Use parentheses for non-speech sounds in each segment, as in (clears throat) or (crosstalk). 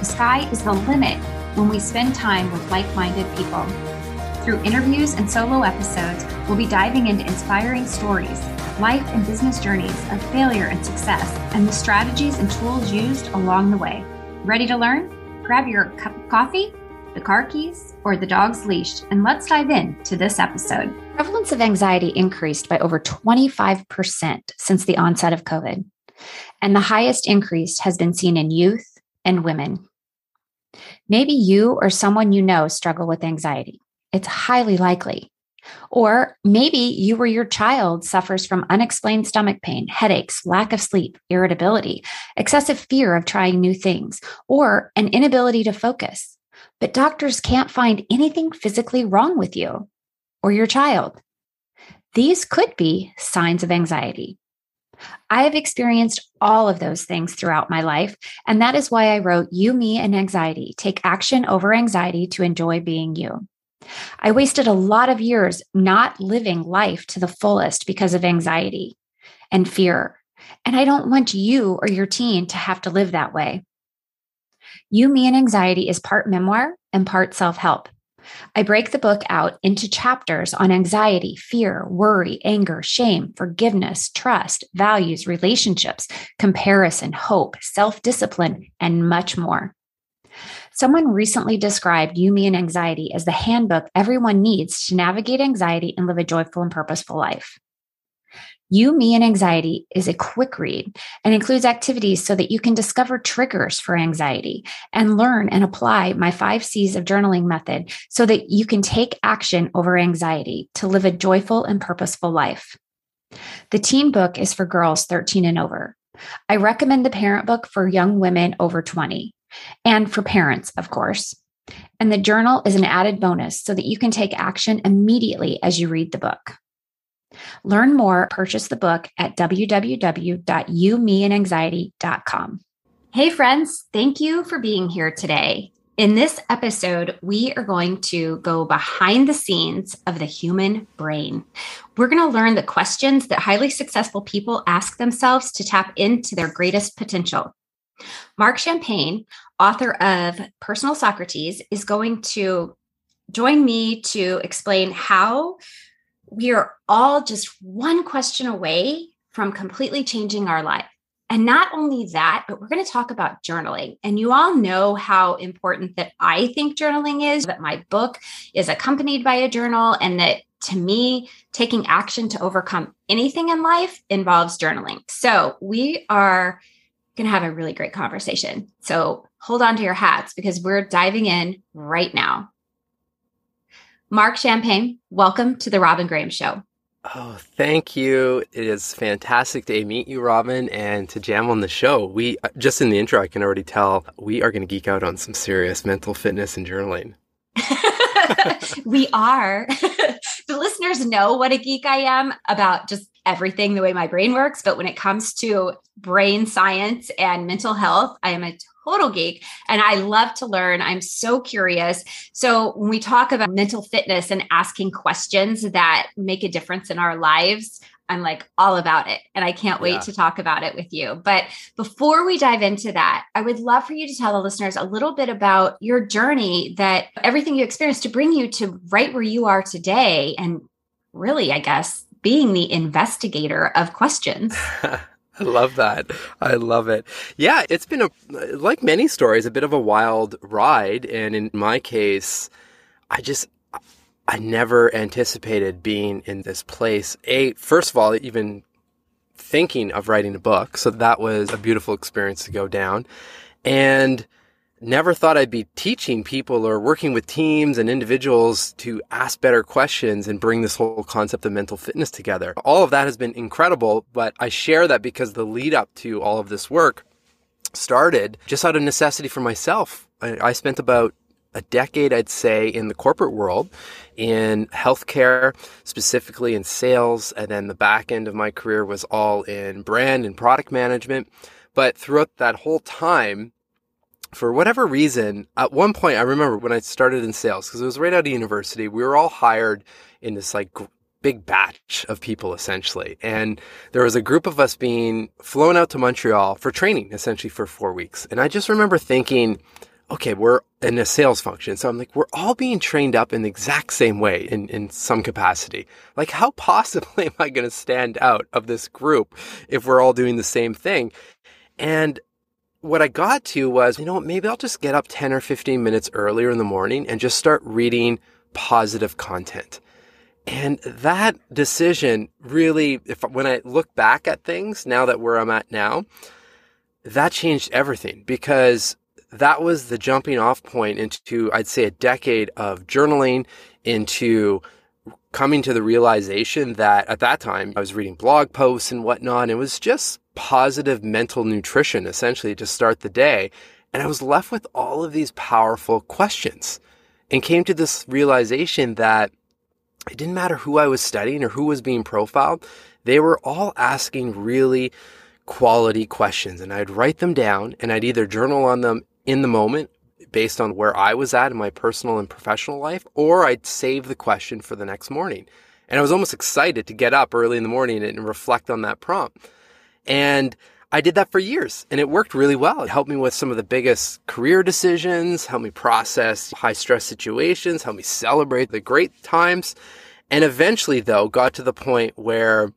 The sky is the limit when we spend time with like minded people. Through interviews and solo episodes, we'll be diving into inspiring stories, life and business journeys of failure and success, and the strategies and tools used along the way. Ready to learn? Grab your cup of coffee, the car keys, or the dog's leash, and let's dive in to this episode. Prevalence of anxiety increased by over 25% since the onset of COVID, and the highest increase has been seen in youth and women. Maybe you or someone you know struggle with anxiety. It's highly likely. Or maybe you or your child suffers from unexplained stomach pain, headaches, lack of sleep, irritability, excessive fear of trying new things, or an inability to focus. But doctors can't find anything physically wrong with you or your child. These could be signs of anxiety. I have experienced all of those things throughout my life. And that is why I wrote You, Me, and Anxiety Take Action Over Anxiety to Enjoy Being You. I wasted a lot of years not living life to the fullest because of anxiety and fear. And I don't want you or your teen to have to live that way. You, Me, and Anxiety is part memoir and part self help. I break the book out into chapters on anxiety, fear, worry, anger, shame, forgiveness, trust, values, relationships, comparison, hope, self discipline, and much more. Someone recently described You, Me, and Anxiety as the handbook everyone needs to navigate anxiety and live a joyful and purposeful life. You, Me, and Anxiety is a quick read and includes activities so that you can discover triggers for anxiety and learn and apply my five C's of journaling method so that you can take action over anxiety to live a joyful and purposeful life. The teen book is for girls 13 and over. I recommend the parent book for young women over 20 and for parents, of course. And the journal is an added bonus so that you can take action immediately as you read the book. Learn more, purchase the book at www.youmeandanxiety.com. Hey, friends, thank you for being here today. In this episode, we are going to go behind the scenes of the human brain. We're going to learn the questions that highly successful people ask themselves to tap into their greatest potential. Marc Champagne, author of Personal Socrates, is going to join me to explain how we are all just one question away from completely changing our life. And not only that, but we're going to talk about journaling. And you all know how important that I think journaling is, that my book is accompanied by a journal, and that to me, taking action to overcome anything in life involves journaling. So we are going to have a really great conversation. So hold on to your hats because we're diving in right now. Marc Champagne, welcome to the Robyn Graham Show. Oh, thank you. It is fantastic to meet you, Robyn, and to jam on the show. We uh, just in the intro, I can already tell we are going to geek out on some serious mental fitness and journaling. (laughs) we are. (laughs) the listeners know what a geek I am about just everything the way my brain works. But when it comes to brain science and mental health, I am a total geek and I love to learn. I'm so curious. So, when we talk about mental fitness and asking questions that make a difference in our lives, I'm like all about it. And I can't wait yeah. to talk about it with you. But before we dive into that, I would love for you to tell the listeners a little bit about your journey that everything you experienced to bring you to right where you are today. And really, I guess, being the investigator of questions. (laughs) I (laughs) love that. I love it. Yeah, it's been a like many stories, a bit of a wild ride, and in my case, I just I never anticipated being in this place. A first of all, even thinking of writing a book, so that was a beautiful experience to go down, and never thought I'd be teaching people or working with teams and individuals to ask better questions and bring this whole concept of mental fitness together. All of that has been incredible, but I share that because the lead up to all of this work started just out of necessity for myself. I, I spent about a decade, I'd say, in the corporate world, in healthcare, specifically in sales. And then the back end of my career was all in brand and product management. But throughout that whole time, for whatever reason, at one point, I remember when I started in sales, because it was right out of university, we were all hired in this like big batch of people essentially. And there was a group of us being flown out to Montreal for training essentially for four weeks. And I just remember thinking, okay, we're in a sales function. So I'm like, we're all being trained up in the exact same way in, in some capacity. Like, how (laughs) possibly am I going to stand out of this group if we're all doing the same thing? And what I got to was, you know, maybe I'll just get up 10 or 15 minutes earlier in the morning and just start reading positive content. And that decision really, if when I look back at things now that where I'm at now, that changed everything because that was the jumping off point into, I'd say, a decade of journaling into coming to the realization that at that time I was reading blog posts and whatnot. And it was just positive mental nutrition essentially to start the day. And I was left with all of these powerful questions and came to this realization that it didn't matter who I was studying or who was being profiled. They were all asking really quality questions and I'd write them down and I'd either journal on them in the moment based on where I was at in my personal and professional life, or I'd save the question for the next morning. And I was almost excited to get up early in the morning and reflect on that prompt. And I did that for years and it worked really well. It helped me with some of the biggest career decisions, helped me process high stress situations, helped me celebrate the great times. And eventually though, got to the point where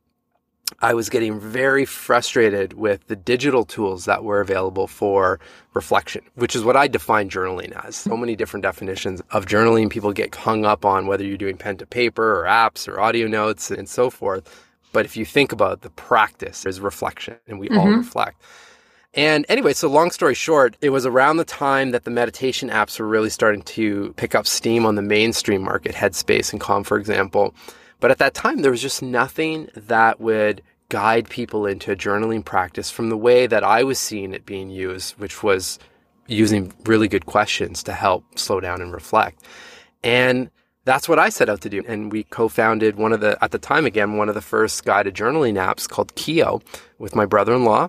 I was getting very frustrated with the digital tools that were available for reflection, which is what I define journaling as. So many different definitions of journaling. People get hung up on whether you're doing pen to paper or apps or audio notes and so forth. But if you think about the practice, there's reflection and we mm-hmm. all reflect. And anyway, so long story short, it was around the time that the meditation apps were really starting to pick up steam on the mainstream market, Headspace and Calm, for example. But at that time, there was just nothing that would guide people into a journaling practice from the way that I was seeing it being used, which was using really good questions to help slow down and reflect. And that's what I set out to do. And we co-founded one of the, at the time again, one of the first guided journaling apps called Kio with my brother-in-law.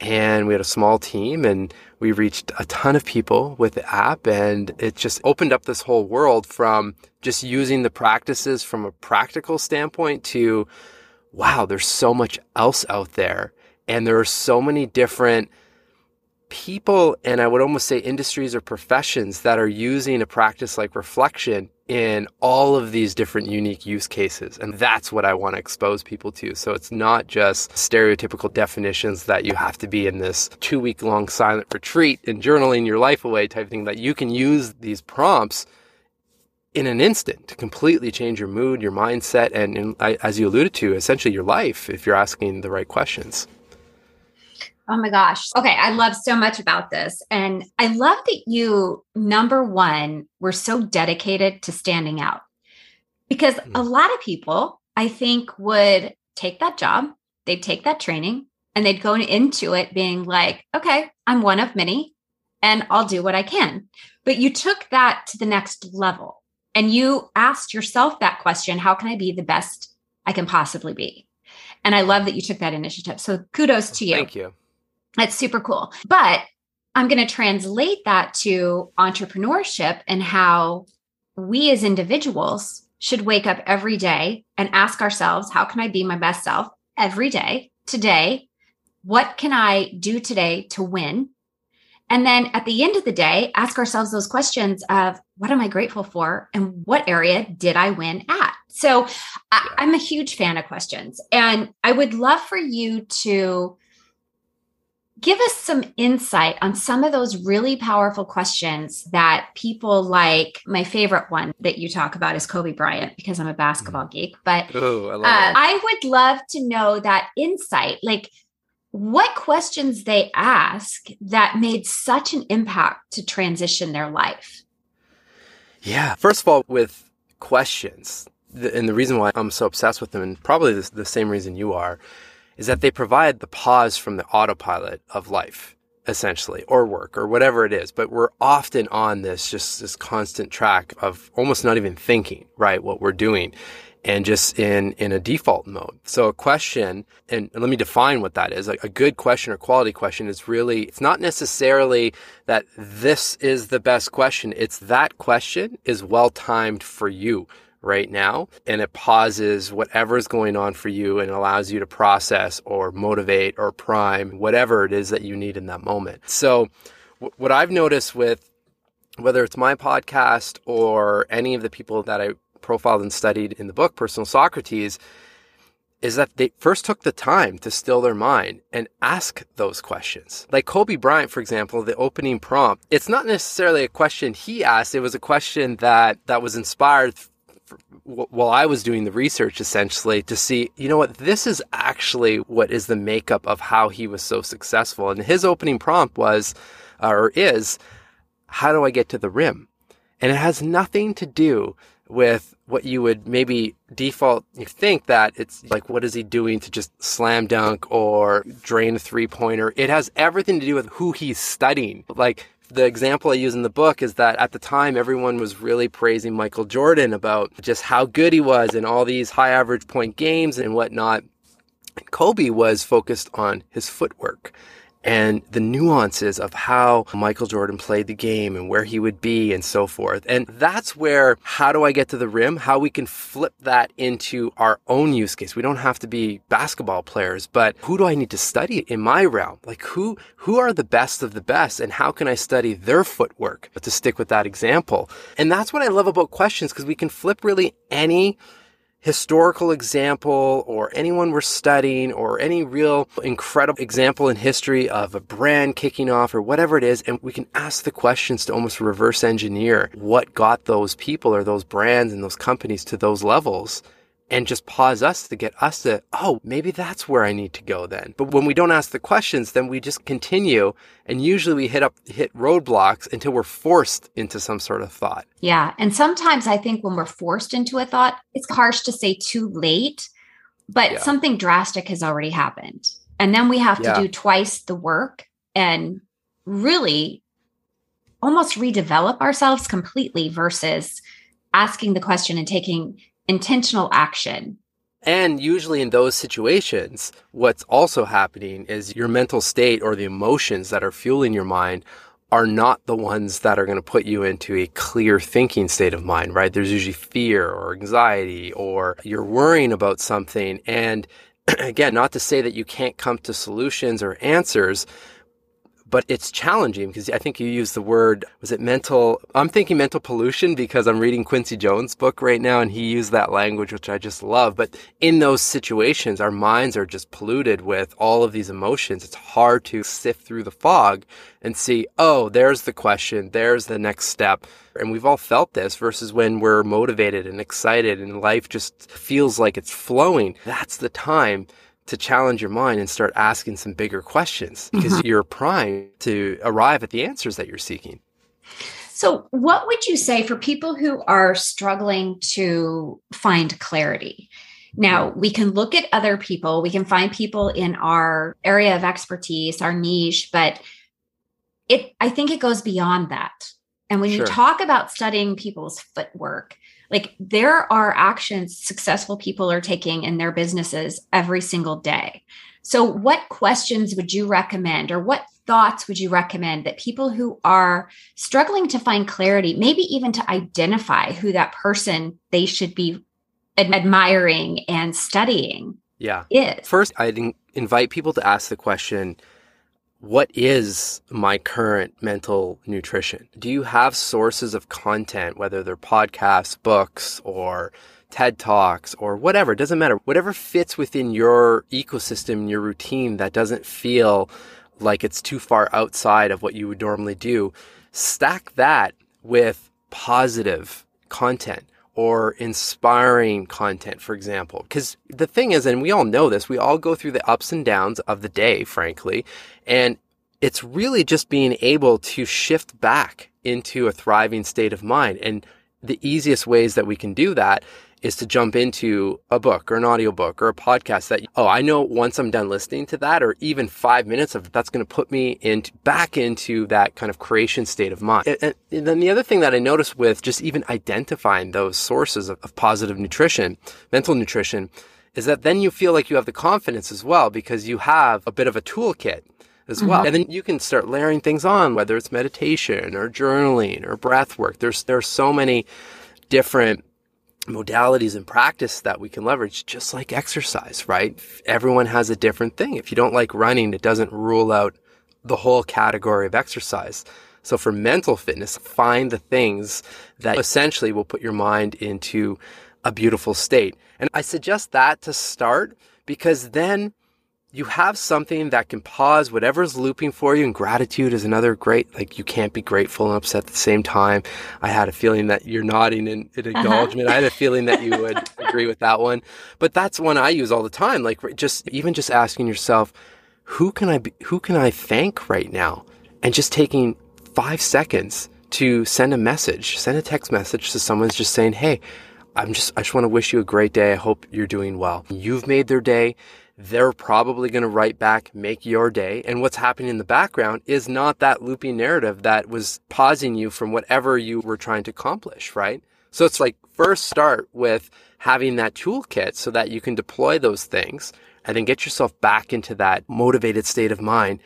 And we had a small team and we reached a ton of people with the app and it just opened up this whole world from just using the practices from a practical standpoint to, wow, there's so much else out there. And there are so many different people and I would almost say industries or professions that are using a practice like reflection in all of these different unique use cases. And that's what I want to expose people to. So it's not just stereotypical definitions that you have to be in this two week long silent retreat and journaling your life away type thing that you can use these prompts in an instant to completely change your mood, your mindset, and, and as you alluded to, essentially your life if you're asking the right questions. Oh my gosh. Okay. I love so much about this. And I love that you, number one, were so dedicated to standing out because mm. a lot of people, I think, would take that job, they'd take that training, and they'd go into it being like, okay, I'm one of many and I'll do what I can. But you took that to the next level and you asked yourself that question how can I be the best I can possibly be? And I love that you took that initiative. So kudos to you. Thank you. That's super cool. But I'm going to translate that to entrepreneurship and how we as individuals should wake up every day and ask ourselves, how can I be my best self every day? Today, what can I do today to win? And then at the end of the day, ask ourselves those questions of what am I grateful for and what area did I win at? So I, am a huge fan of questions. And I would love for you to give us some insight on some of those really powerful questions that people like my favorite one that you talk about is kobe bryant because i'm a basketball mm. geek but Ooh, I, uh, I would love to know that insight like what questions they ask that made such an impact to transition their life yeah first of all with questions and the reason why i'm so obsessed with them and probably the, the same reason you are is that they provide the pause from the autopilot of life. essentially, or work or whatever it is. But we're often on this just this constant track of almost not even thinking, right, what we're doing and just in, in a default mode. So a question, and let me define what that is. Like a good question or quality question is really, it's not necessarily that this is the best question. It's that question is well timed for you right now and it pauses whatever is going on for you and allows you to process or motivate or prime whatever it is that you need in that moment. So w- what I've noticed with whether it's my podcast or any of the people that I profiled and studied in the book, Personal Socrates, is that they first took the time to still their mind and ask those questions. Like Kobe Bryant, for example, the opening prompt, it's not necessarily a question he asked. It was a question that, that was inspired while I was doing the research essentially to see, you know what, this is actually what is the makeup of how he was so successful. And his opening prompt was, uh, or is, how do I get to the rim? And it has nothing to do with what you would maybe default you think that it's like what is he doing to just slam dunk or drain a three pointer it has everything to do with who he's studying like the example I use in the book is that at the time everyone was really praising Michael Jordan about just how good he was in all these high average point games and whatnot. Kobe was focused on his footwork and the nuances of how Michael Jordan played the game and where he would be and so forth. And that's where how do I get to the rim? How we can flip that into our own use case. We don't have to be basketball players, but who do I need to study in my realm? Like who who are the best of the best and how can I study their footwork? But to stick with that example. And that's what I love about questions because we can flip really any historical example or anyone we're studying or any real incredible example in history of a brand kicking off or whatever it is. And we can ask the questions to almost reverse engineer what got those people or those brands and those companies to those levels and just pause us to get us to, oh, maybe that's where I need to go then. But when we don't ask the questions, then we just continue and usually we hit up, hit roadblocks until we're forced into some sort of thought. Yeah. And sometimes I think when we're forced into a thought, it's harsh to say too late, but yeah. something drastic has already happened. And then we have yeah. to do twice the work and really almost redevelop ourselves completely versus asking the question and taking intentional action. And usually in those situations, what's also happening is your mental state or the emotions that are fueling your mind are not the ones that are going to put you into a clear thinking state of mind, right? There's usually fear or anxiety or you're worrying about something. And (clears throat) again, not to say that you can't come to solutions or answers, but it's challenging because I think you used the word, was it mental? I'm thinking mental pollution because I'm reading Quincy Jones' book right now and he used that language, which I just love. But in those situations, our minds are just polluted with all of these emotions. It's hard to sift through the fog and see, oh, there's the question, there's the next step. And we've all felt this versus when we're motivated and excited and life just feels like it's flowing. That's the time to challenge your mind and start asking some bigger questions because mm-hmm. you're primed to arrive at the answers that you're seeking. So, what would you say for people who are struggling to find clarity? Now, we can look at other people, we can find people in our area of expertise, our niche, but it I think it goes beyond that. And when sure. you talk about studying people's footwork, like there are actions successful people are taking in their businesses every single day. So, what questions would you recommend, or what thoughts would you recommend that people who are struggling to find clarity, maybe even to identify who that person they should be admiring and studying? Yeah. Is? First, I'd invite people to ask the question what is my current mental nutrition? Do you have sources of content, whether they're podcasts, books, or TED Talks, or whatever? It doesn't matter. Whatever fits within your ecosystem, your routine that doesn't feel like it's too far outside of what you would normally do. Stack that with positive content or inspiring content, for example. Because the thing is, and we all know this, we all go through the ups and downs of the day, frankly. And it's really just being able to shift back into a thriving state of mind. And the easiest ways that we can do that is to jump into a book or an audiobook or a podcast that, oh, I know once I'm done listening to that or even five minutes of that's going to put me into back into that kind of creation state of mind. And, and then the other thing that I noticed with just even identifying those sources of, of positive nutrition, mental nutrition, is that then you feel like you have the confidence as well because you have a bit of a toolkit as well. Mm-hmm. And then you can start layering things on, whether it's meditation or journaling or breath work. There's, there's so many different modalities and practice that we can leverage, just like exercise, right? Everyone has a different thing. If you don't like running, it doesn't rule out the whole category of exercise. So for mental fitness, find the things that essentially will put your mind into a beautiful state. And I suggest that to start because then you have something that can pause whatever's looping for you. And gratitude is another great, like you can't be grateful and upset at the same time. I had a feeling that you're nodding in, in uh-huh. acknowledgement. Uh-huh. I had a feeling that you would (laughs) agree with that one. But that's one I use all the time. Like just, even just asking yourself, who can I be, who can I thank right now? And just taking five seconds to send a message, send a text message to someone just saying, Hey, I'm just, I just want to wish you a great day. I hope you're doing well. You've made their day they're probably going to write back, make your day. And what's happening in the background is not that loopy narrative that was pausing you from whatever you were trying to accomplish, right? So it's like first start with having that toolkit so that you can deploy those things and then get yourself back into that motivated state of mind.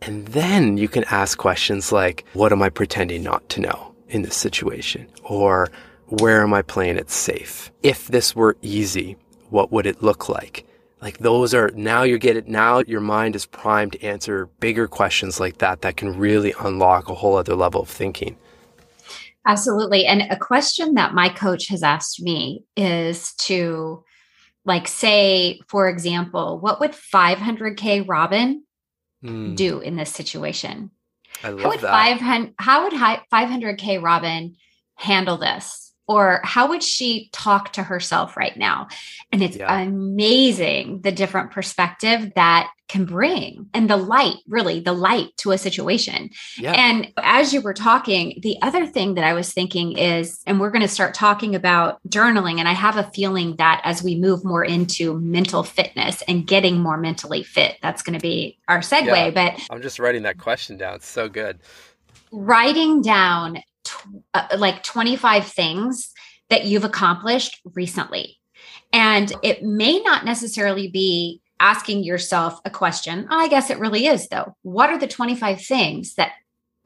And then you can ask questions like, what am I pretending not to know in this situation? Or where am I playing it safe? If this were easy, what would it look like? Like those are now you get it. Now your mind is primed to answer bigger questions like that that can really unlock a whole other level of thinking. Absolutely. And a question that my coach has asked me is to like say, for example, what would 500K Robyn mm. do in this situation? I love how would that. 500, how would 500K Robyn handle this? Or how would she talk to herself right now? And it's yeah. amazing the different perspective that can bring and the light, really, the light to a situation. Yeah. And as you were talking, the other thing that I was thinking is, and we're going to start talking about journaling. And I have a feeling that as we move more into mental fitness and getting more mentally fit, that's going to be our segue. Yeah. But I'm just writing that question down. It's so good. Writing down uh, like 25 things that you've accomplished recently. And it may not necessarily be asking yourself a question. I guess it really is, though. What are the 25 things that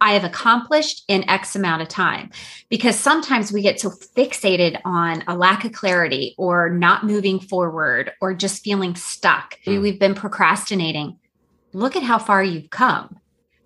I have accomplished in X amount of time? Because sometimes we get so fixated on a lack of clarity or not moving forward or just feeling stuck. Mm. We've been procrastinating. Look at how far you've come.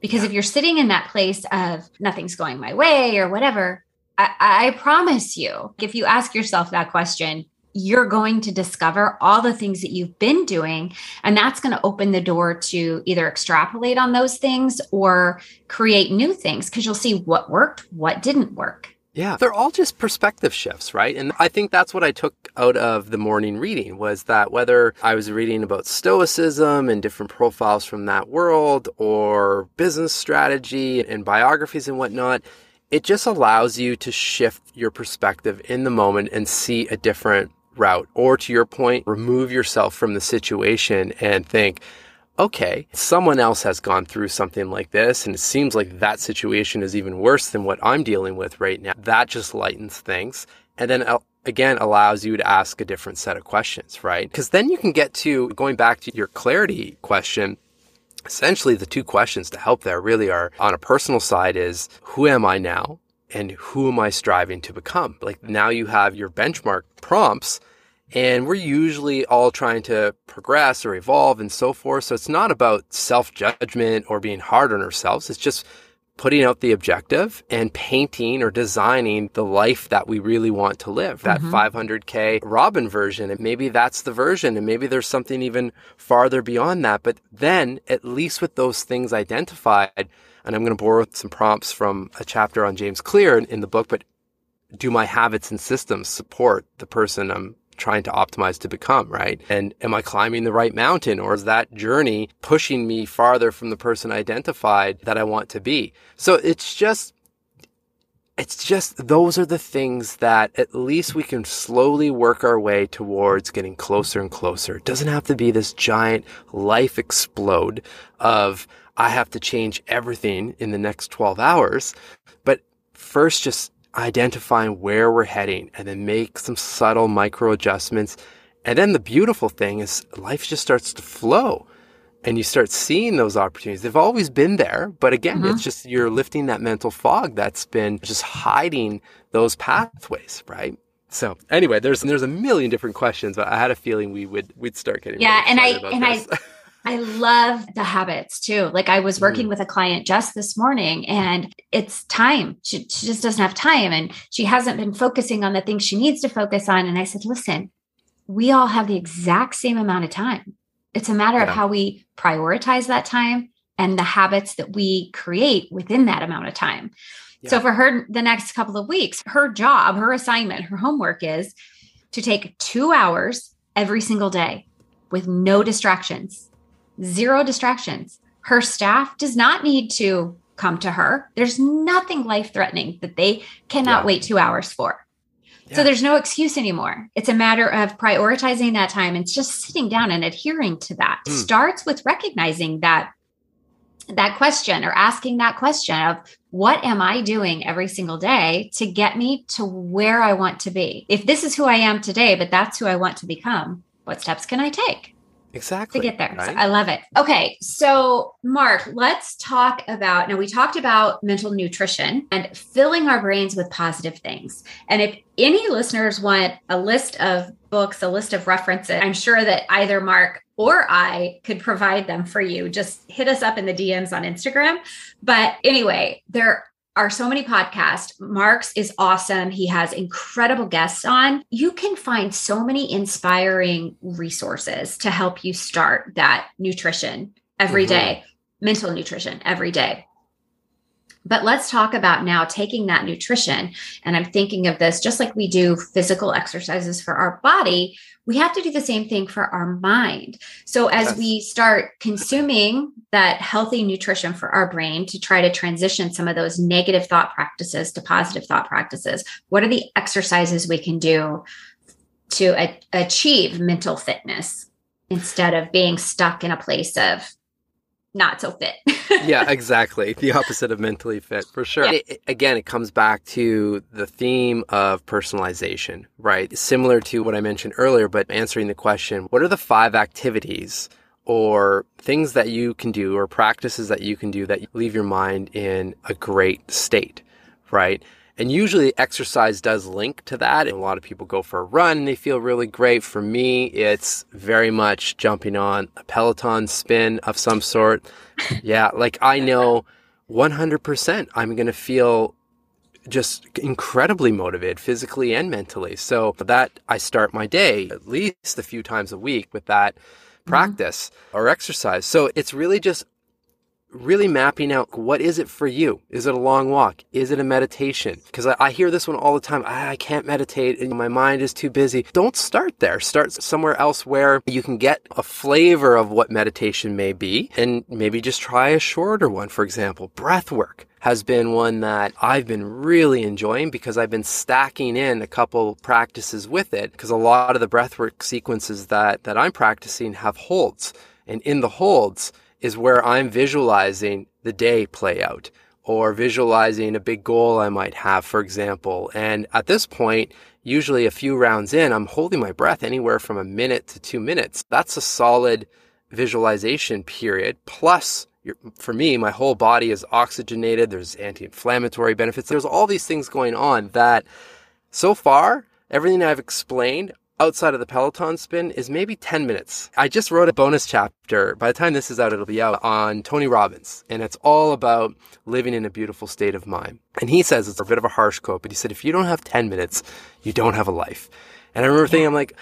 Because yeah. if you're sitting in that place of nothing's going my way or whatever, I, I promise you, if you ask yourself that question, you're going to discover all the things that you've been doing. And that's going to open the door to either extrapolate on those things or create new things because you'll see what worked, what didn't work. Yeah, they're all just perspective shifts, right? And I think that's what I took out of the morning reading was that whether I was reading about stoicism and different profiles from that world or business strategy and biographies and whatnot, it just allows you to shift your perspective in the moment and see a different route. Or to your point, remove yourself from the situation and think, okay, someone else has gone through something like this, and it seems like that situation is even worse than what I'm dealing with right now. That just lightens things. And then uh, again allows you to ask a different set of questions, right? Because then you can get to going back to your clarity question. Essentially, the two questions to help there really are on a personal side is who am I now? And who am I striving to become? Like now you have your benchmark prompts and we're usually all trying to progress or evolve and so forth. So it's not about self judgment or being hard on ourselves. It's just putting out the objective and painting or designing the life that we really want to live. That mm-hmm. 500K Robyn version. And maybe that's the version. And maybe there's something even farther beyond that. But then, at least with those things identified, and I'm going to borrow some prompts from a chapter on James Clear in, in the book, but do my habits and systems support the person I'm trying to optimize to become, right? And am I climbing the right mountain or is that journey pushing me farther from the person identified that I want to be? So it's just it's just those are the things that at least we can slowly work our way towards getting closer and closer. It doesn't have to be this giant life explode of I have to change everything in the next 12 hours. But first, just identifying where we're heading and then make some subtle micro adjustments. And then the beautiful thing is life just starts to flow and you start seeing those opportunities. They've always been there, but again, mm-hmm. it's just you're lifting that mental fog that's been just hiding those pathways, right? So anyway, there's there's a million different questions, but I had a feeling we would we'd start getting yeah, and I and this. I. (laughs) I love the habits too. Like I was working mm. with a client just this morning and it's time. She, she just doesn't have time and she hasn't been focusing on the things she needs to focus on. And I said, listen, we all have the exact same amount of time. It's a matter yeah. of how we prioritize that time and the habits that we create within that amount of time. Yeah. So for her, the next couple of weeks, her job, her assignment, her homework is to take two hours every single day with no distractions, zero distractions. Her staff does not need to come to her. There's nothing life threatening that they cannot yeah. wait two hours for. So there's no excuse anymore. It's a matter of prioritizing that time and just sitting down and adhering to that. Mm. Starts with recognizing that that question or asking that question of what am I doing every single day to get me to where I want to be? If this is who I am today, but that's who I want to become, what steps can I take? Exactly. To get there. Right? So I love it. Okay. So, Marc, let's talk about now we talked about mental nutrition and filling our brains with positive things. And if any listeners want a list of books, a list of references, I'm sure that either Marc or I could provide them for you. Just hit us up in the DMs on Instagram. But anyway, there are so many podcasts. Marc's is awesome. He has incredible guests on. You can find so many inspiring resources to help you start that nutrition every mm-hmm. day, mental nutrition every day. But let's talk about now taking that nutrition. And I'm thinking of this just like we do physical exercises for our body, we have to do the same thing for our mind. So as we start consuming that healthy nutrition for our brain to try to transition some of those negative thought practices to positive thought practices, what are the exercises we can do to a- achieve mental fitness instead of being stuck in a place of not so fit. (laughs) yeah, exactly. The opposite of mentally fit, for sure. Yeah. It, again, it comes back to the theme of personalization, right? Similar to what I mentioned earlier, but answering the question what are the five activities or things that you can do or practices that you can do that leave your mind in a great state, right? And usually exercise does link to that. And a lot of people go for a run and they feel really great. For me, it's very much jumping on a Peloton spin of some sort. (laughs) yeah. Like I know 100% I'm going to feel just incredibly motivated physically and mentally. So that I start my day at least a few times a week with that mm-hmm. practice mm-hmm. or exercise. So it's really just really mapping out what is it for you? Is it a long walk? Is it a meditation? Because I, I, hear this one all the time. I, I can't meditate and my mind is too busy. Don't start there. Start somewhere else where you can get a flavor of what meditation may be and maybe just try a shorter one. For example, breath work has been one that I've been really enjoying because I've been stacking in a couple practices with it because a lot of the breathwork sequences that, that I'm practicing have holds. And in the holds, is where I'm visualizing the day play out or visualizing a big goal I might have, for example. And at this point, usually a few rounds in, I'm holding my breath anywhere from a minute to two minutes. That's a solid visualization period. Plus, for me, my whole body is oxygenated. There's anti-inflammatory benefits. There's all these things going on that so far, everything I've explained, outside of the Peloton spin is maybe 10 minutes. I just wrote a bonus chapter. By the time this is out, it'll be out on Tony Robbins. And it's all about living in a beautiful state of mind. And he says it's a bit of a harsh quote, but he said, if you don't have 10 minutes, you don't have a life. And I remember thinking, I'm like,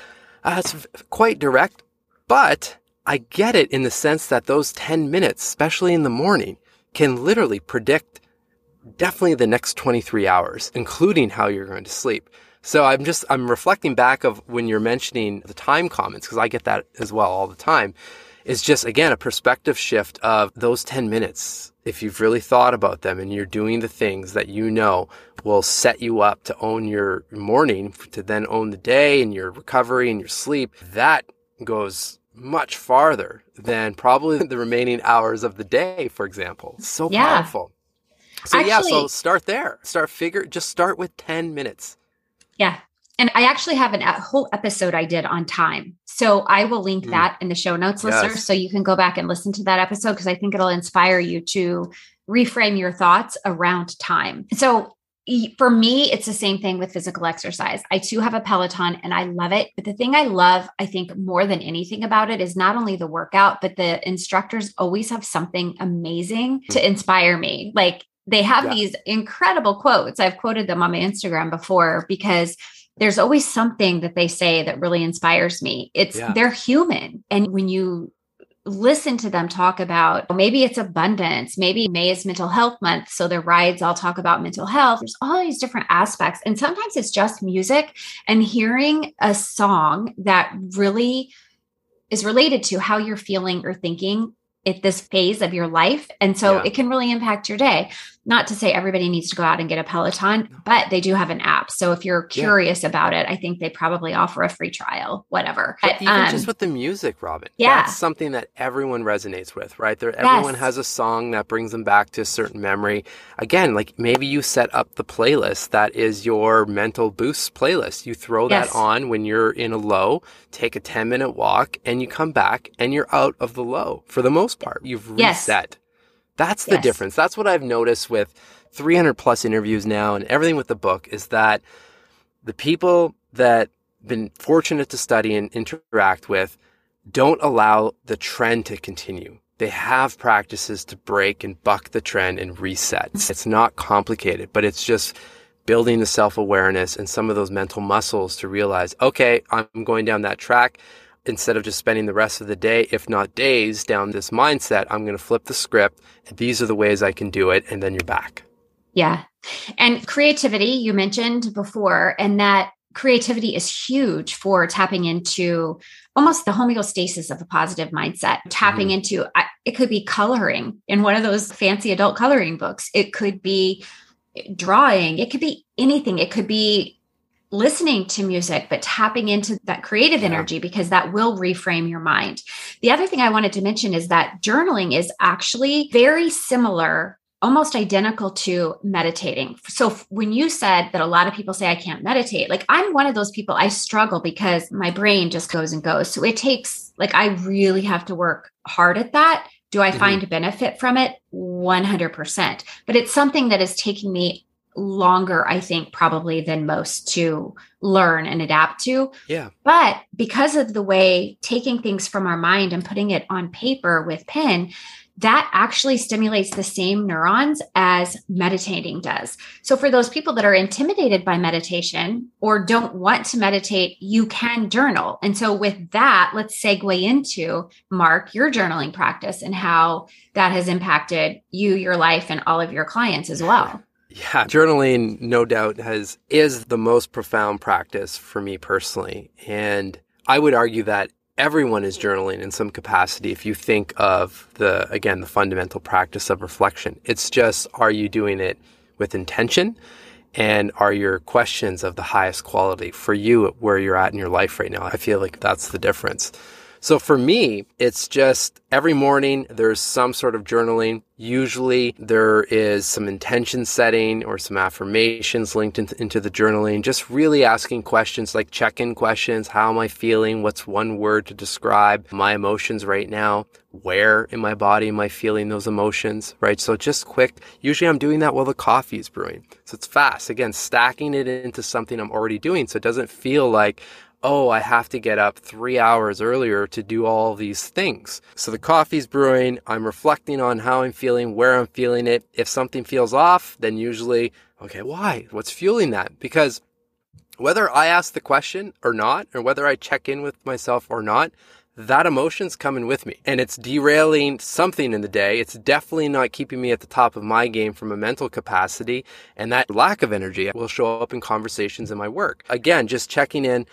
ah, that's quite direct, but I get it in the sense that those 10 minutes, especially in the morning, can literally predict definitely the next 23 hours, including how you're going to sleep. So I'm just, I'm reflecting back of when you're mentioning the time comments, because I get that as well all the time. It's just, again, a perspective shift of those 10 minutes. If you've really thought about them and you're doing the things that you know will set you up to own your morning, to then own the day and your recovery and your sleep, that goes much farther than probably the remaining hours of the day, for example. So yeah. powerful. So actually, yeah, so start there. Start figure just start with 10 minutes. Yeah. And I actually have an, a whole episode I did on time. So I will link mm. that in the show notes, yes. listeners. So you can go back and listen to that episode because I think it'll inspire you to reframe your thoughts around time. So for me, it's the same thing with physical exercise. I too have a Peloton and I love it. But the thing I love, I think, more than anything about it is not only the workout, but the instructors always have something amazing to inspire me. Like they have yeah. these incredible quotes. I've quoted them on my Instagram before because there's always something that they say that really inspires me. It's yeah. they're human. And when you listen to them talk about maybe it's abundance, maybe May is mental health month. So their rides all talk about mental health. There's all these different aspects. And sometimes it's just music and hearing a song that really is related to how you're feeling or thinking at this phase of your life. And so yeah. it can really impact your day. Not to say everybody needs to go out and get a Peloton, but they do have an app. So if you're curious yeah. about it, I think they probably offer a free trial, whatever. But even um, just with the music, Robyn, yeah. that's something that everyone resonates with, right? There, everyone yes. has a song that brings them back to a certain memory. Again, like maybe you set up the playlist that is your mental boost playlist. You throw yes. that on when you're in a low, take a 10 minute walk, and you come back and you're out of the low for the most part. You've reset. Yes. That's the yes. difference. That's what I've noticed with 300 plus interviews now and everything with the book is that the people that been fortunate to study and interact with don't allow the trend to continue. They have practices to break and buck the trend and reset. It's not complicated, but it's just building the self awareness and some of those mental muscles to realize, okay, I'm going down that track instead of just spending the rest of the day, if not days, down this mindset, I'm going to flip the script. These are the ways I can do it. And then you're back. Yeah. And creativity, you mentioned before, and that creativity is huge for tapping into almost the homeostasis of a positive mindset, tapping mm-hmm. into it could be coloring in one of those fancy adult coloring books, it could be drawing, it could be anything, it could be listening to music, but tapping into that creative yeah. energy because that will reframe your mind. The other thing I wanted to mention is that journaling is actually very similar almost identical to meditating. So when you said that a lot of people say I can't meditate, like I'm one of those people I struggle because my brain just goes and goes. So it takes like I really have to work hard at that. Do I mm-hmm. find benefit from it? 100%. But it's something that is taking me longer, I think, probably than most to learn and adapt to. Yeah. But because of the way taking things from our mind and putting it on paper with pen, that actually stimulates the same neurons as meditating does. So, for those people that are intimidated by meditation or don't want to meditate, you can journal. And so, with that, let's segue into Marc, your journaling practice and how that has impacted you, your life, and all of your clients as well. Yeah, journaling no doubt has is the most profound practice for me personally. And I would argue that everyone is journaling in some capacity if you think of the again the fundamental practice of reflection. It's just are you doing it with intention? And are your questions of the highest quality for you where you're at in your life right now? I feel like that's the difference. So for me, it's just every morning there's some sort of journaling. Usually there is some intention setting or some affirmations linked in, into the journaling. Just really asking questions like check in questions. How am I feeling? What's one word to describe my emotions right now? Where in my body am I feeling those emotions? Right. So just quick. Usually I'm doing that while the coffee is brewing. So it's fast. Again, stacking it into something I'm already doing. So it doesn't feel like, oh, I have to get up three hours earlier to do all these things. So the coffee's brewing. I'm reflecting on how I'm feeling, where I'm feeling it. If something feels off, then usually, okay, why? What's fueling that? Because whether I ask the question or not, or whether I check in with myself or not, that emotion's coming with me and it's derailing something in the day. It's definitely not keeping me at the top of my game from a mental capacity. And that lack of energy will show up in conversations in my work. Again, just checking in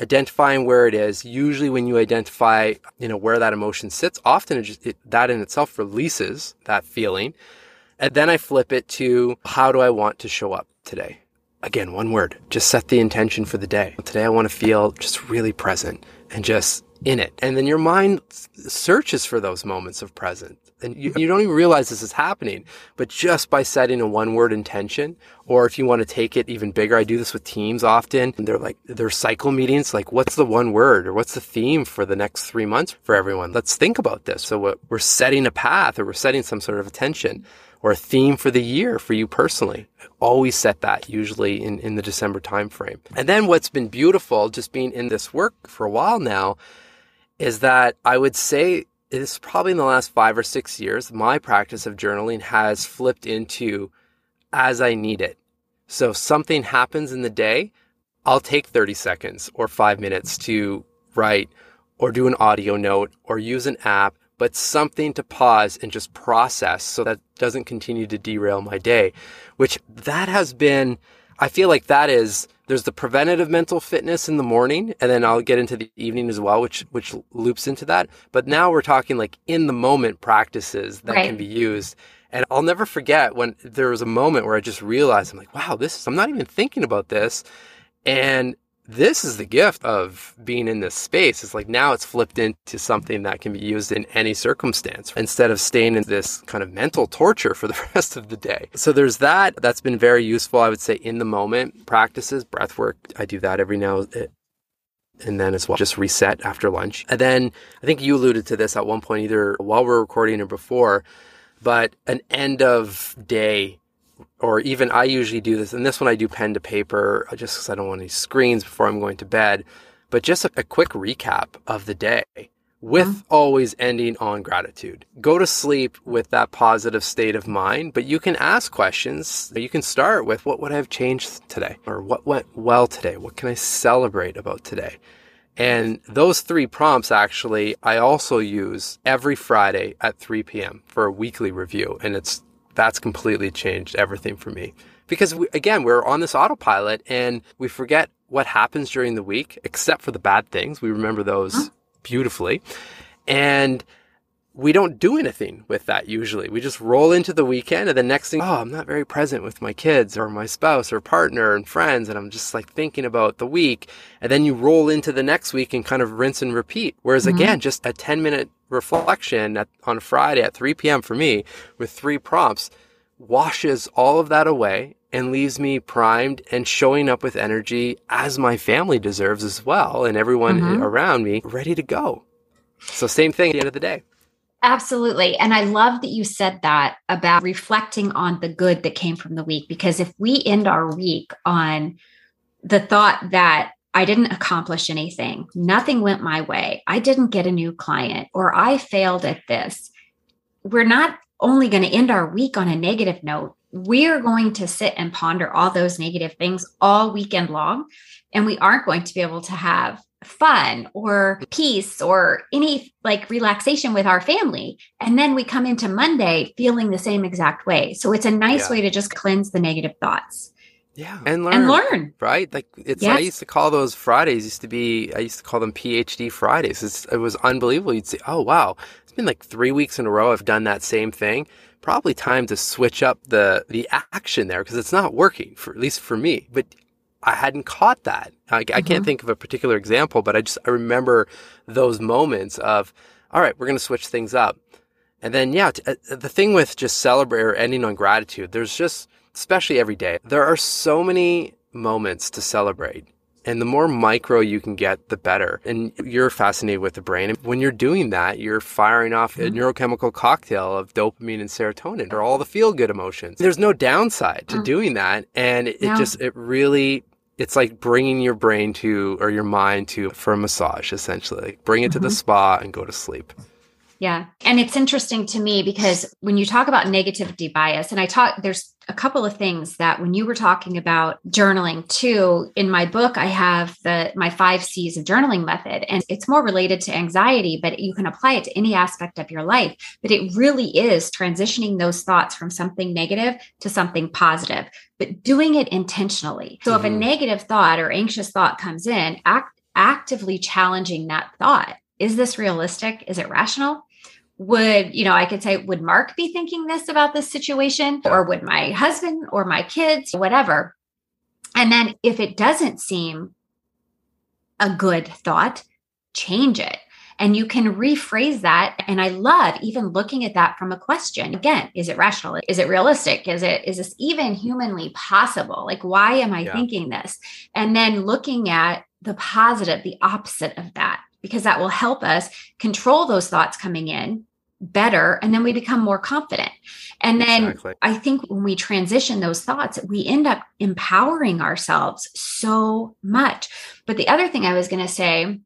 identifying where it is. Usually when you identify, you know, where that emotion sits, often it just, it, that in itself releases that feeling. And then I flip it to how do I want to show up today? Again, one word. Just set the intention for the day. Today I want to feel just really present and just in it. And then your mind searches for those moments of presence. And you, you, don't even realize this is happening, but just by setting a one word intention, or if you want to take it even bigger, I do this with teams often. And they're like, they're cycle meetings. Like, what's the one word or what's the theme for the next three months for everyone? Let's think about this. So we're setting a path or we're setting some sort of attention or a theme for the year for you personally. Always set that usually in, in the December timeframe. And then what's been beautiful just being in this work for a while now is that I would say it's probably in the last five or six years, my practice of journaling has flipped into as I need it. So if something happens in the day, I'll take 30 seconds or five minutes to write or do an audio note or use an app, but something to pause and just process so that doesn't continue to derail my day, which that has been, I feel like that is there's the preventative mental fitness in the morning, and then I'll get into the evening as well, which which loops into that. But now we're talking like in the moment practices that right. can be used. And I'll never forget when there was a moment where I just realized I'm like, wow, this is, I'm not even thinking about this. And this is the gift of being in this space. It's like now it's flipped into something that can be used in any circumstance instead of staying in this kind of mental torture for the (laughs) rest of the day. So there's that. That's been very useful, I would say, in the moment practices, breath work. I do that every now eh, and then as well, just reset after lunch. And then I think you alluded to this at one point, either while we're recording or before, but an end of day or even I usually do this, and this one I do pen to paper just because I don't want any screens before I'm going to bed. But just a, a quick recap of the day with mm-hmm. always ending on gratitude. Go to sleep with that positive state of mind, but you can ask questions. You can start with what would I have changed today? Or what went well today? What can I celebrate about today? And those three prompts actually, I also use every Friday at 3 p.m. for a weekly review. And it's that's completely changed everything for me. Because we, again, we're on this autopilot and we forget what happens during the week, except for the bad things. We remember those huh? beautifully. And we don't do anything with that usually. We just roll into the weekend and the next thing, oh, I'm not very present with my kids or my spouse or partner and friends. And I'm just like thinking about the week. And then you roll into the next week and kind of rinse and repeat. Whereas mm-hmm. again, just a 10 minute reflection at, on Friday at 3 p.m. for me with three prompts washes all of that away and leaves me primed and showing up with energy as my family deserves as well and everyone mm-hmm. around me ready to go. So same thing at the end of the day. Absolutely. And I love that you said that about reflecting on the good that came from the week because if we end our week on the thought that I didn't accomplish anything. Nothing went my way. I didn't get a new client or I failed at this. We're not only going to end our week on a negative note, we're going to sit and ponder all those negative things all weekend long. And we aren't going to be able to have fun or peace or any like relaxation with our family. And then we come into Monday feeling the same exact way. So it's a nice yeah. way to just cleanse the negative thoughts. Yeah, and learn, and learn, right? Like it's. Yes. I used to call those Fridays. Used to be. I used to call them PhD Fridays. It's, it was unbelievable. You'd say, "Oh wow, it's been like three weeks in a row. I've done that same thing. Probably time to switch up the the action there because it's not working for at least for me." But I hadn't caught that. I, mm-hmm. I, can't mm-hmm. think of a particular example, but I just I remember those moments of, all right, we're going to switch things up, and then yeah, t- uh, the thing with just celebrate or ending on gratitude. There's just especially every day. There are so many moments to celebrate. And the more micro you can get, the better. And you're fascinated with the brain. And when you're doing that, you're firing off mm-hmm. a neurochemical cocktail of dopamine and serotonin or all the feel good emotions. There's no downside to mm-hmm. doing that. And it, it just, it really, it's like bringing your brain to, or your mind to, for a massage, essentially. Bring it mm-hmm. to the mm-hmm. spa and go to sleep. Yeah. And it's interesting to me because when you talk about negativity bias, and I talk, there's a couple of things that when you were talking about journaling too, in my book, I have the my five C's of journaling method, and it's more related to anxiety, but you can apply it to any aspect of your life. But it really is transitioning those thoughts from something negative to something positive, but doing it intentionally. So mm-hmm. if a mm-hmm. negative thought or anxious thought comes in, act, actively challenging that thought. Is this realistic? Is it rational? Would you know i could say would mark be thinking this about this situation or would my husband or my kids whatever And then if it doesn't seem a good thought, change it. And you can rephrase that. And I love even looking at that from a question. Again, is it rational? Is it realistic? Is it is this even humanly possible? Like, why am I yeah. thinking this? And then looking at the positive, the opposite of that, because that will help us control those thoughts coming in better and then we become more confident. And then exactly. i think when we transition those thoughts we end up empowering ourselves so much. But the other thing i was going to say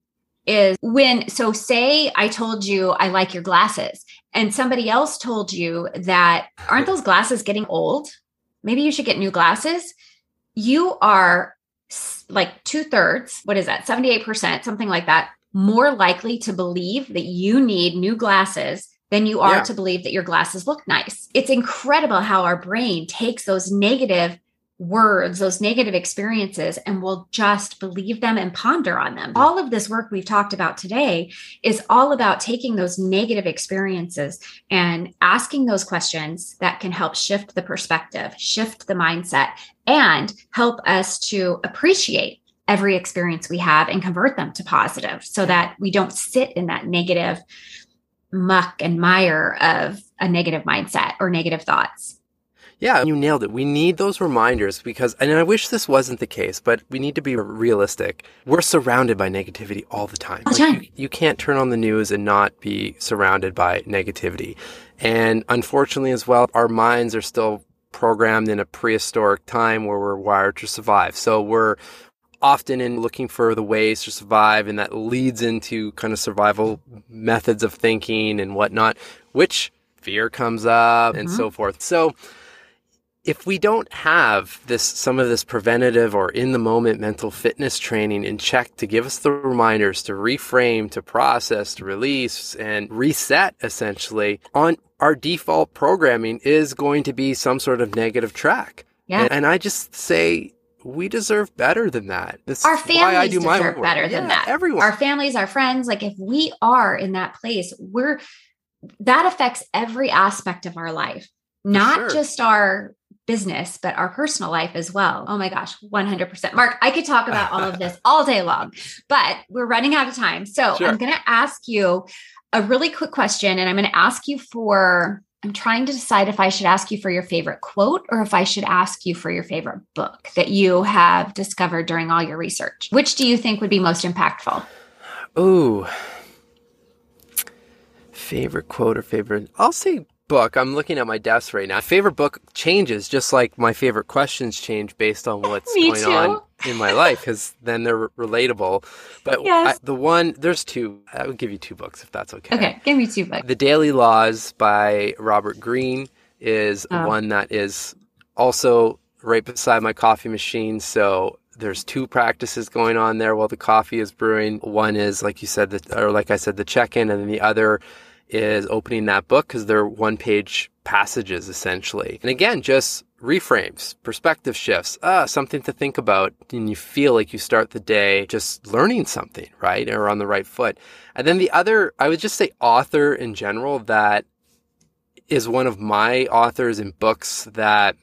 is when so say i told you i like your glasses and somebody else told you that aren't those glasses getting old? Maybe you should get new glasses. You are like two-thirds what is that 78% something like that more likely to believe that you need new glasses than you are yeah. to believe that your glasses look nice. It's incredible how our brain takes those negative words, those negative experiences, and will just believe them and ponder on them. All of this work we've talked about today is all about taking those negative experiences and asking those questions that can help shift the perspective, shift the mindset, and help us to appreciate every experience we have and convert them to positive so that we don't sit in that negative muck and mire of a negative mindset or negative thoughts. Yeah, you nailed it. We need those reminders because, and I wish this wasn't the case, but we need to be realistic. We're surrounded by negativity all the time. All the time. Like you, you can't turn on the news and not be surrounded by negativity. And unfortunately, as well, our minds are still programmed in a prehistoric time where we're wired to survive. So we're often in looking for the ways to survive, and that leads into kind of survival methods of thinking and whatnot, which fear comes up mm-hmm. and so forth. So, if we don't have this some of this preventative or in the moment mental fitness training in check to give us the reminders to reframe to process to release and reset essentially on our default programming is going to be some sort of negative track yeah. and, and i just say we deserve better than that. This our families deserve better than yeah, that. Everyone, our families, our friends, like if we are in that place, we're that affects every aspect of our life, not sure. just our business, but our personal life as well. Oh my gosh, 100%. Marc, I could talk about all of this (laughs) all day long, but we're running out of time. So sure. I'm going to ask you a really quick question and I'm going to ask you for I'm trying to decide if I should ask you for your favorite quote or if I should ask you for your favorite book that you have discovered during all your research. Which do you think would be most impactful? Ooh. Favorite quote or favorite? I'll say book. I'm looking at my desk right now. Favorite book changes just like my favorite questions change based on (laughs) what's going too. on in my life because then they're relatable. But yes. I, the one, there's two. I would give you two books if that's okay. Okay, give me two books. The Daily Laws by Robert Greene is oh. one that is also right beside my coffee machine. So there's two practices going on there while the coffee is brewing. One is, like you said, the, or like I said, the check in, and then the other is opening that book because they're one page passages essentially. And again, just reframes, perspective shifts, ah, something to think about. And you feel like you start the day just learning something, right? Or on the right foot. And then the other, I would just say author in general that is one of my authors in books that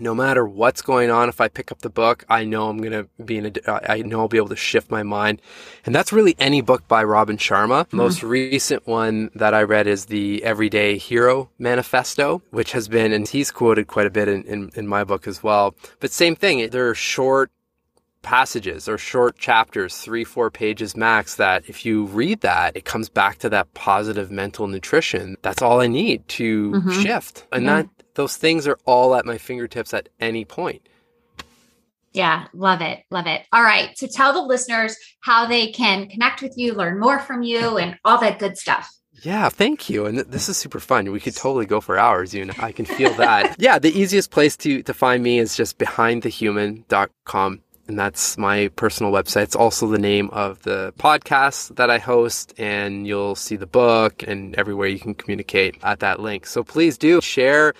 no matter what's going on, if I pick up the book, I know I'm going to be in a, I know I'll be able to shift my mind. And that's really any book by Robin Sharma. Mm-hmm. Most recent one that I read is the Everyday Hero Manifesto, which has been, and he's quoted quite a bit in, in, in my book as well. But same thing, there are short passages or short chapters, three, four pages max, that if you read that, it comes back to that positive mental nutrition. That's all I need to mm-hmm. shift. And yeah. that those things are all at my fingertips at any point. Yeah, love it. Love it. All right. So tell the listeners how they can connect with you, learn more from you, and all that good stuff. Yeah, thank you. And th- this is super fun. We could totally go for hours, you know. I can feel that. (laughs) yeah, the easiest place to to find me is just behindthehuman.com and that's my personal website. It's also the name of the podcast that I host, and you'll see the book and everywhere you can communicate at that link. So please do share.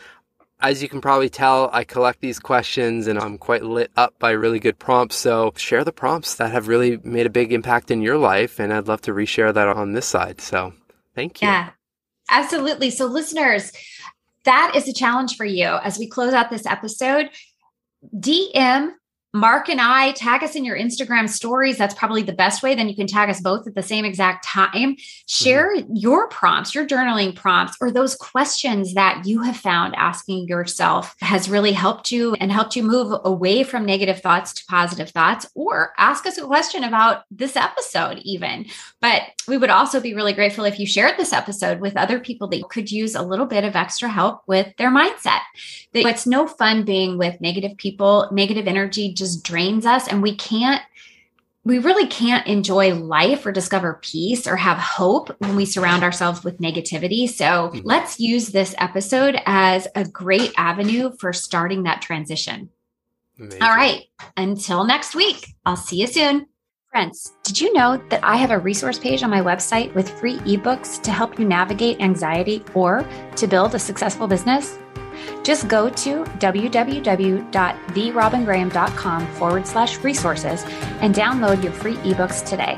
As you can probably tell, I collect these questions and I'm quite lit up by really good prompts. So share the prompts that have really made a big impact in your life. And I'd love to reshare that on this side. So thank you. Yeah, absolutely. So listeners, that is a challenge for you as we close out this episode. DM Marc and I tag us in your Instagram stories. That's probably the best way. Then you can tag us both at the same exact time. Share mm-hmm. your prompts, your journaling prompts, or those questions that you have found asking yourself has really helped you and helped you move away from negative thoughts to positive thoughts, or ask us a question about this episode, even. But we would also be really grateful if you shared this episode with other people that could use a little bit of extra help with their mindset. It's no fun being with negative people, negative energy just drains us and we can't we really can't enjoy life or discover peace or have hope when we surround ourselves with negativity. So mm-hmm. let's use this episode as a great avenue for starting that transition. Amazing. All right. Until next week, I'll see you soon. Friends, did you know that I have a resource page on my website with free ebooks to help you navigate anxiety or to build a successful business? Just go to www.therobyngraham.com forward slash resources and download your free ebooks today.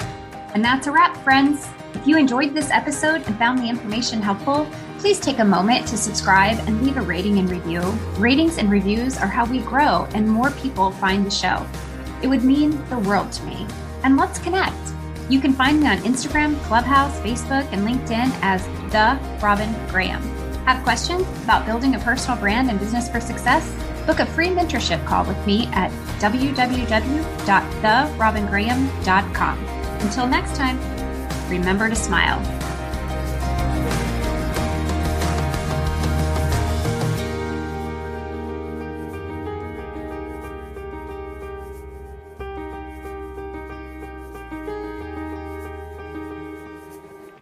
And that's a wrap, friends. If you enjoyed this episode and found the information helpful, please take a moment to subscribe and leave a rating and review. Ratings and reviews are how we grow and more people find the show. It would mean the world to me. And let's connect. You can find me on Instagram, Clubhouse, Facebook, and LinkedIn as The Robyn Graham. Have questions about building a personal brand and business for success? Book a free mentorship call with me at www.therobyngraham.com. Until next time, remember to smile.